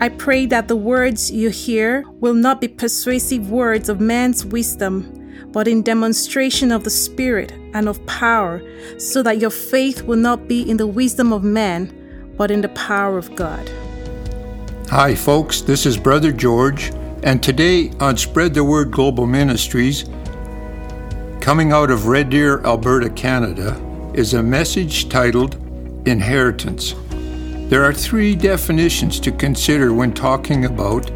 I pray that the words you hear will not be persuasive words of man's wisdom, but in demonstration of the Spirit and of power, so that your faith will not be in the wisdom of man, but in the power of God. Hi, folks, this is Brother George, and today on Spread the Word Global Ministries, coming out of Red Deer, Alberta, Canada, is a message titled Inheritance. There are three definitions to consider when talking about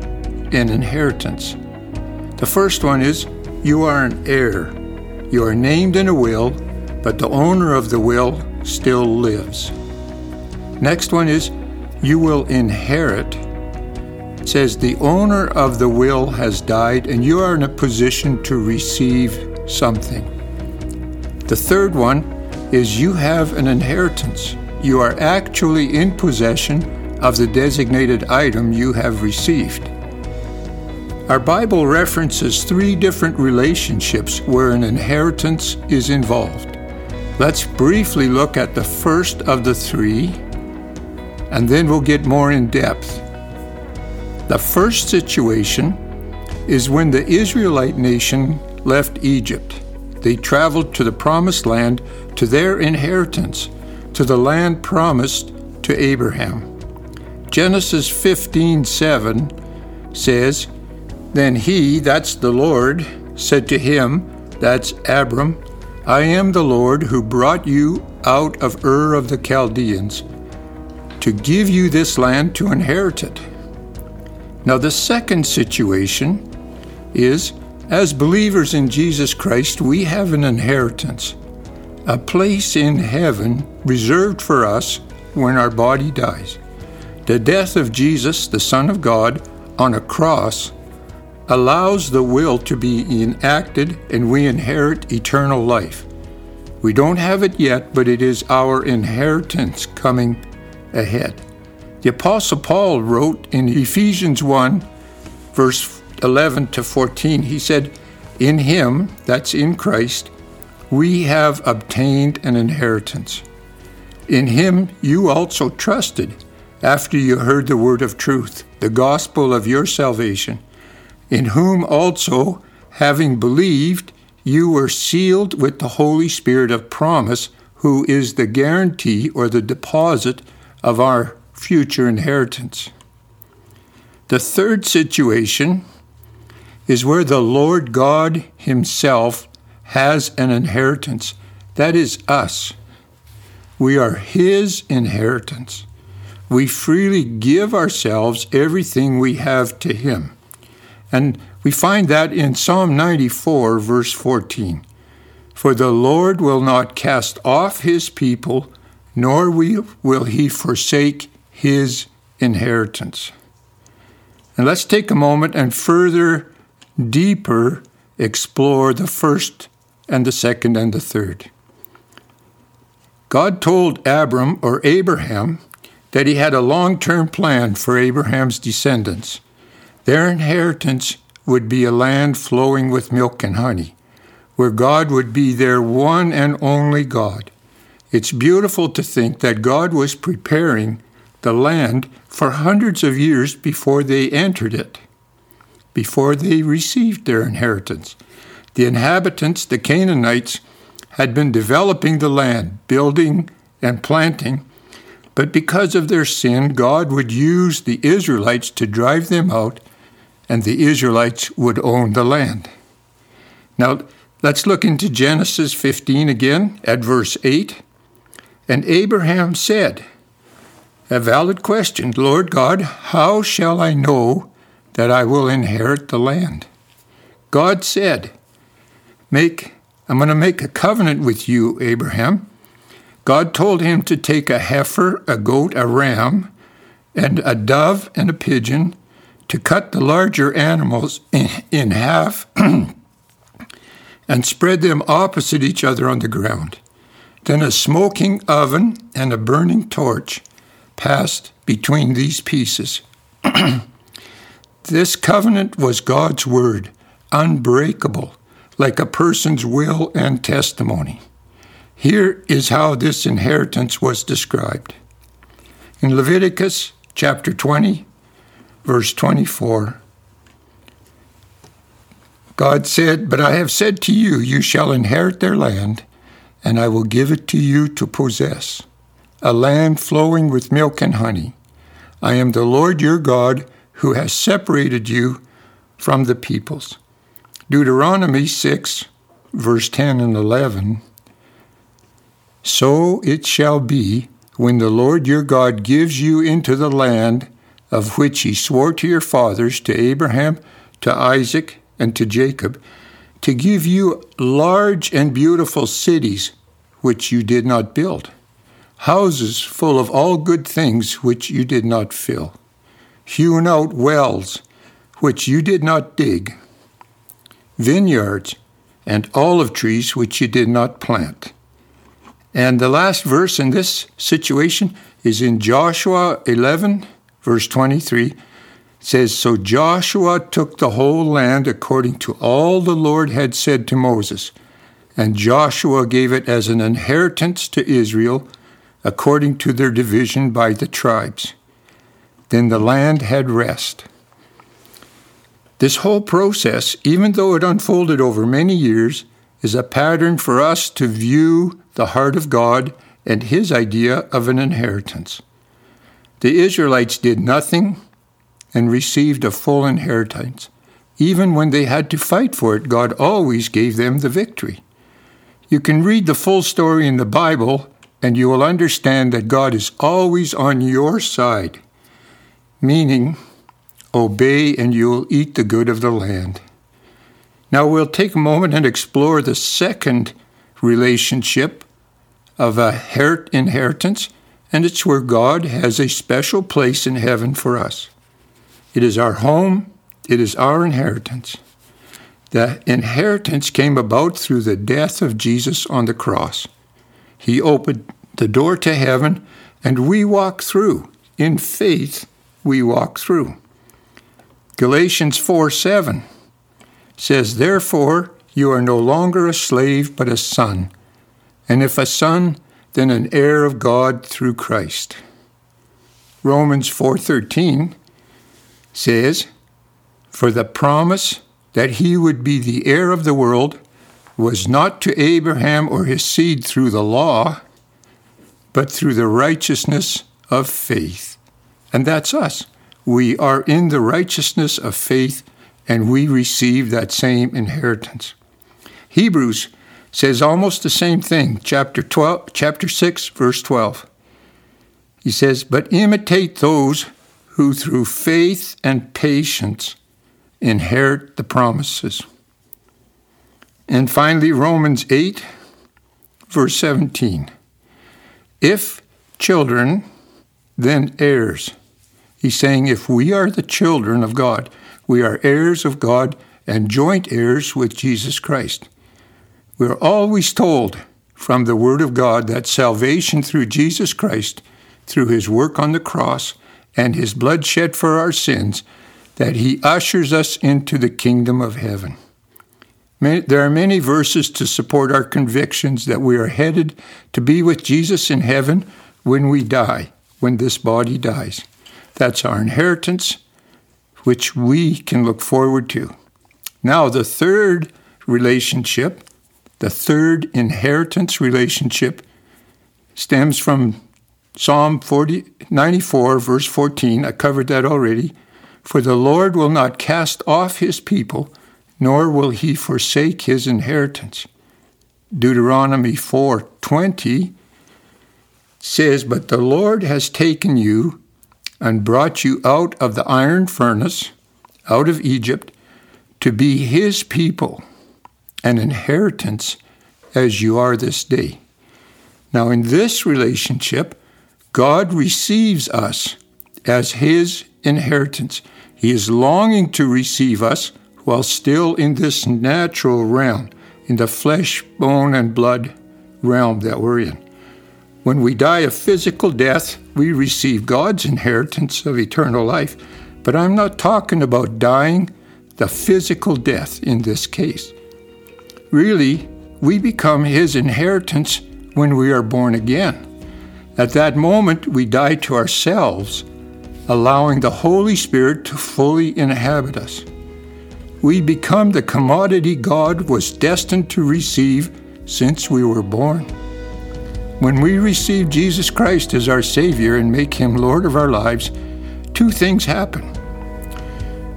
an inheritance. The first one is you are an heir. You are named in a will, but the owner of the will still lives. Next one is you will inherit. It says the owner of the will has died and you are in a position to receive something. The third one is you have an inheritance you are actually in possession of the designated item you have received. Our Bible references three different relationships where an inheritance is involved. Let's briefly look at the first of the three, and then we'll get more in depth. The first situation is when the Israelite nation left Egypt. They traveled to the Promised Land to their inheritance to the land promised to Abraham. Genesis 15:7 says, Then he, that's the Lord, said to him, that's Abram, I am the Lord who brought you out of Ur of the Chaldeans to give you this land to inherit it. Now, the second situation is as believers in Jesus Christ, we have an inheritance a place in heaven reserved for us when our body dies. The death of Jesus, the Son of God, on a cross allows the will to be enacted and we inherit eternal life. We don't have it yet, but it is our inheritance coming ahead. The Apostle Paul wrote in Ephesians 1, verse 11 to 14, he said, In him, that's in Christ, we have obtained an inheritance. In him you also trusted after you heard the word of truth, the gospel of your salvation, in whom also, having believed, you were sealed with the Holy Spirit of promise, who is the guarantee or the deposit of our future inheritance. The third situation is where the Lord God Himself has an inheritance. That is us. We are His inheritance. We freely give ourselves everything we have to Him. And we find that in Psalm 94, verse 14. For the Lord will not cast off His people, nor will He forsake His inheritance. And let's take a moment and further, deeper explore the first and the second and the third. God told Abram or Abraham that he had a long term plan for Abraham's descendants. Their inheritance would be a land flowing with milk and honey, where God would be their one and only God. It's beautiful to think that God was preparing the land for hundreds of years before they entered it, before they received their inheritance. The inhabitants, the Canaanites, had been developing the land, building and planting, but because of their sin, God would use the Israelites to drive them out, and the Israelites would own the land. Now, let's look into Genesis 15 again at verse 8. And Abraham said, A valid question, Lord God, how shall I know that I will inherit the land? God said, Make I'm going to make a covenant with you, Abraham. God told him to take a heifer, a goat, a ram, and a dove and a pigeon, to cut the larger animals in, in half and spread them opposite each other on the ground. Then a smoking oven and a burning torch passed between these pieces. this covenant was God's word, unbreakable, like a person's will and testimony. Here is how this inheritance was described. In Leviticus chapter 20, verse 24, God said, But I have said to you, you shall inherit their land, and I will give it to you to possess, a land flowing with milk and honey. I am the Lord your God who has separated you from the peoples. Deuteronomy 6, verse 10 and 11 so it shall be when the Lord your God gives you into the land of which he swore to your fathers, to Abraham, to Isaac, and to Jacob, to give you large and beautiful cities which you did not build, houses full of all good things which you did not fill, hewn out wells which you did not dig, vineyards and olive trees which you did not plant and the last verse in this situation is in Joshua 11, verse 23. It says, So Joshua took the whole land according to all the Lord had said to Moses, and Joshua gave it as an inheritance to Israel according to their division by the tribes. Then the land had rest. This whole process, even though it unfolded over many years, is a pattern for us to view the heart of God and his idea of an inheritance. The Israelites did nothing and received a full inheritance. Even when they had to fight for it, God always gave them the victory. You can read the full story in the Bible, and you will understand that God is always on your side, meaning, obey and you will eat the good of the land. Now we'll take a moment and explore the second relationship of a inheritance, and it's where God has a special place in heaven for us. It is our home, it is our inheritance. The inheritance came about through the death of Jesus on the cross. He opened the door to heaven, and we walk through. In faith, we walk through. Galatians 4 7 says, Therefore, you are no longer a slave, but a son. And if a son, then an heir of God through Christ. Romans 4:13 says, "For the promise that he would be the heir of the world was not to Abraham or his seed through the law, but through the righteousness of faith." And that's us. We are in the righteousness of faith and we receive that same inheritance. Hebrews says almost the same thing, chapter 12, chapter 6, verse 12. He says, "But imitate those who through faith and patience inherit the promises." And finally Romans 8, verse 17. If children, then heirs. He's saying if we are the children of God, we are heirs of God and joint heirs with Jesus Christ. We are always told from the Word of God that salvation through Jesus Christ, through His work on the cross and His blood shed for our sins, that He ushers us into the kingdom of heaven. There are many verses to support our convictions that we are headed to be with Jesus in heaven when we die, when this body dies. That's our inheritance which we can look forward to. Now, the third relationship, the third inheritance relationship, stems from Psalm 40, 94, verse 14. I covered that already. For the Lord will not cast off his people, nor will he forsake his inheritance. Deuteronomy 4:20 says, "But the Lord has taken you and brought you out of the iron furnace, out of Egypt, to be his people, an inheritance as you are this day. Now, in this relationship, God receives us as his inheritance. He is longing to receive us while still in this natural realm, in the flesh, bone, and blood realm that we're in. When we die a physical death, we receive God's inheritance of eternal life. But I'm not talking about dying the physical death in this case. Really, we become His inheritance when we are born again. At that moment, we die to ourselves, allowing the Holy Spirit to fully inhabit us. We become the commodity God was destined to receive since we were born. When we receive Jesus Christ as our Savior and make Him Lord of our lives, two things happen.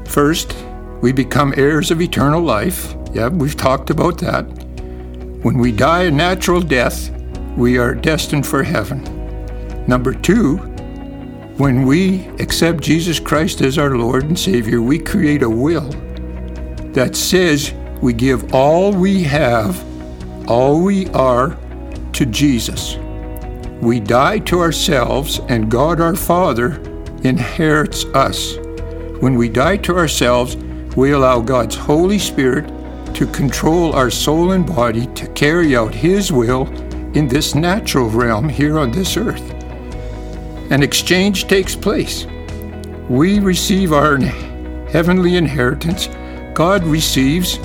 First, we become heirs of eternal life. Yeah, we've talked about that. When we die a natural death, we are destined for heaven. Number two, when we accept Jesus Christ as our Lord and Savior, we create a will that says we give all we have, all we are, to Jesus. We die to ourselves, and God our Father inherits us. When we die to ourselves, we allow God's Holy Spirit to control our soul and body to carry out His will in this natural realm here on this earth. An exchange takes place. We receive our heavenly inheritance. God receives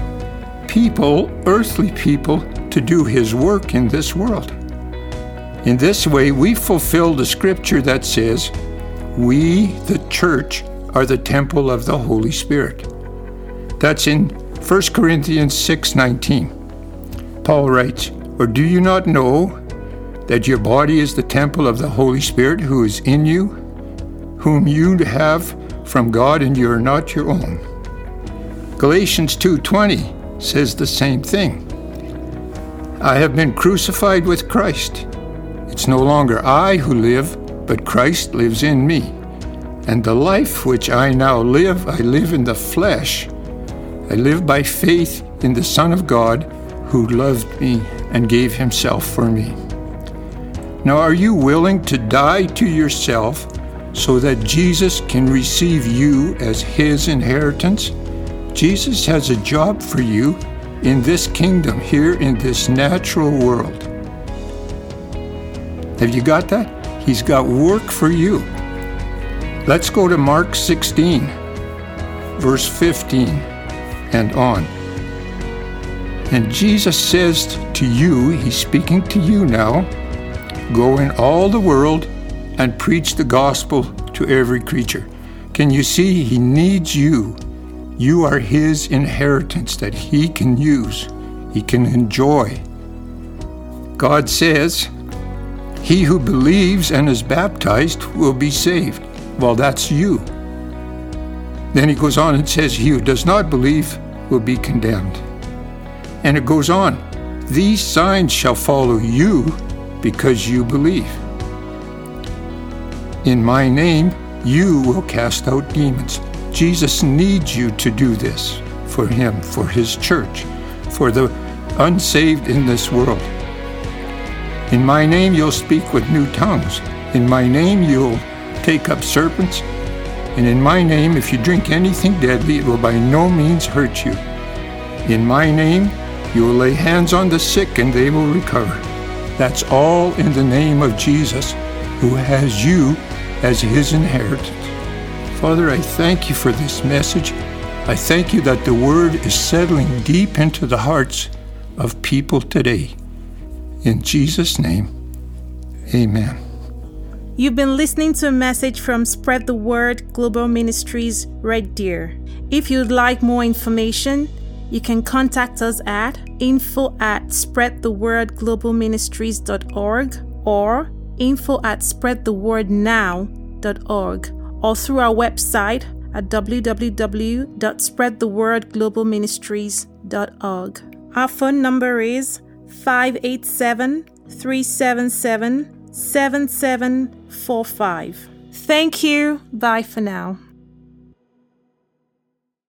people, earthly people, to do His work in this world. In this way, we fulfill the scripture that says, We, the church, are the temple of the Holy Spirit. That's in 1 Corinthians 6:19. Paul writes, "Or do you not know that your body is the temple of the Holy Spirit who is in you, whom you have from God and you are not your own?" Galatians 2:20 says the same thing. I have been crucified with Christ. It's no longer I who live, but Christ lives in me. And the life which I now live, I live in the flesh I live by faith in the Son of God who loved me and gave himself for me. Now, are you willing to die to yourself so that Jesus can receive you as his inheritance? Jesus has a job for you in this kingdom, here in this natural world. Have you got that? He's got work for you. Let's go to Mark 16, verse 15 and on. And Jesus says to you, He's speaking to you now, go in all the world and preach the gospel to every creature. Can you see? He needs you. You are His inheritance that He can use, He can enjoy. God says, He who believes and is baptized will be saved. Well, that's you. Then he goes on and says, He who does not believe will be condemned. And it goes on These signs shall follow you because you believe. In my name, you will cast out demons. Jesus needs you to do this for Him, for His church, for the unsaved in this world. In my name, you'll speak with new tongues. In my name, you'll take up serpents and in my name, if you drink anything deadly, it will by no means hurt you. In my name, you will lay hands on the sick and they will recover. That's all in the name of Jesus, who has you as his inheritance. Father, I thank you for this message. I thank you that the word is settling deep into the hearts of people today. In Jesus' name, amen. You've been listening to a message from Spread the Word Global Ministries Red Deer. If you'd like more information, you can contact us at info at spreadthewordglobalministries.org or info at spreadthewordnow.org or through our website at www.spreadthewordglobalministries.org. Our phone number is 587 377 7745. Thank you. Bye for now.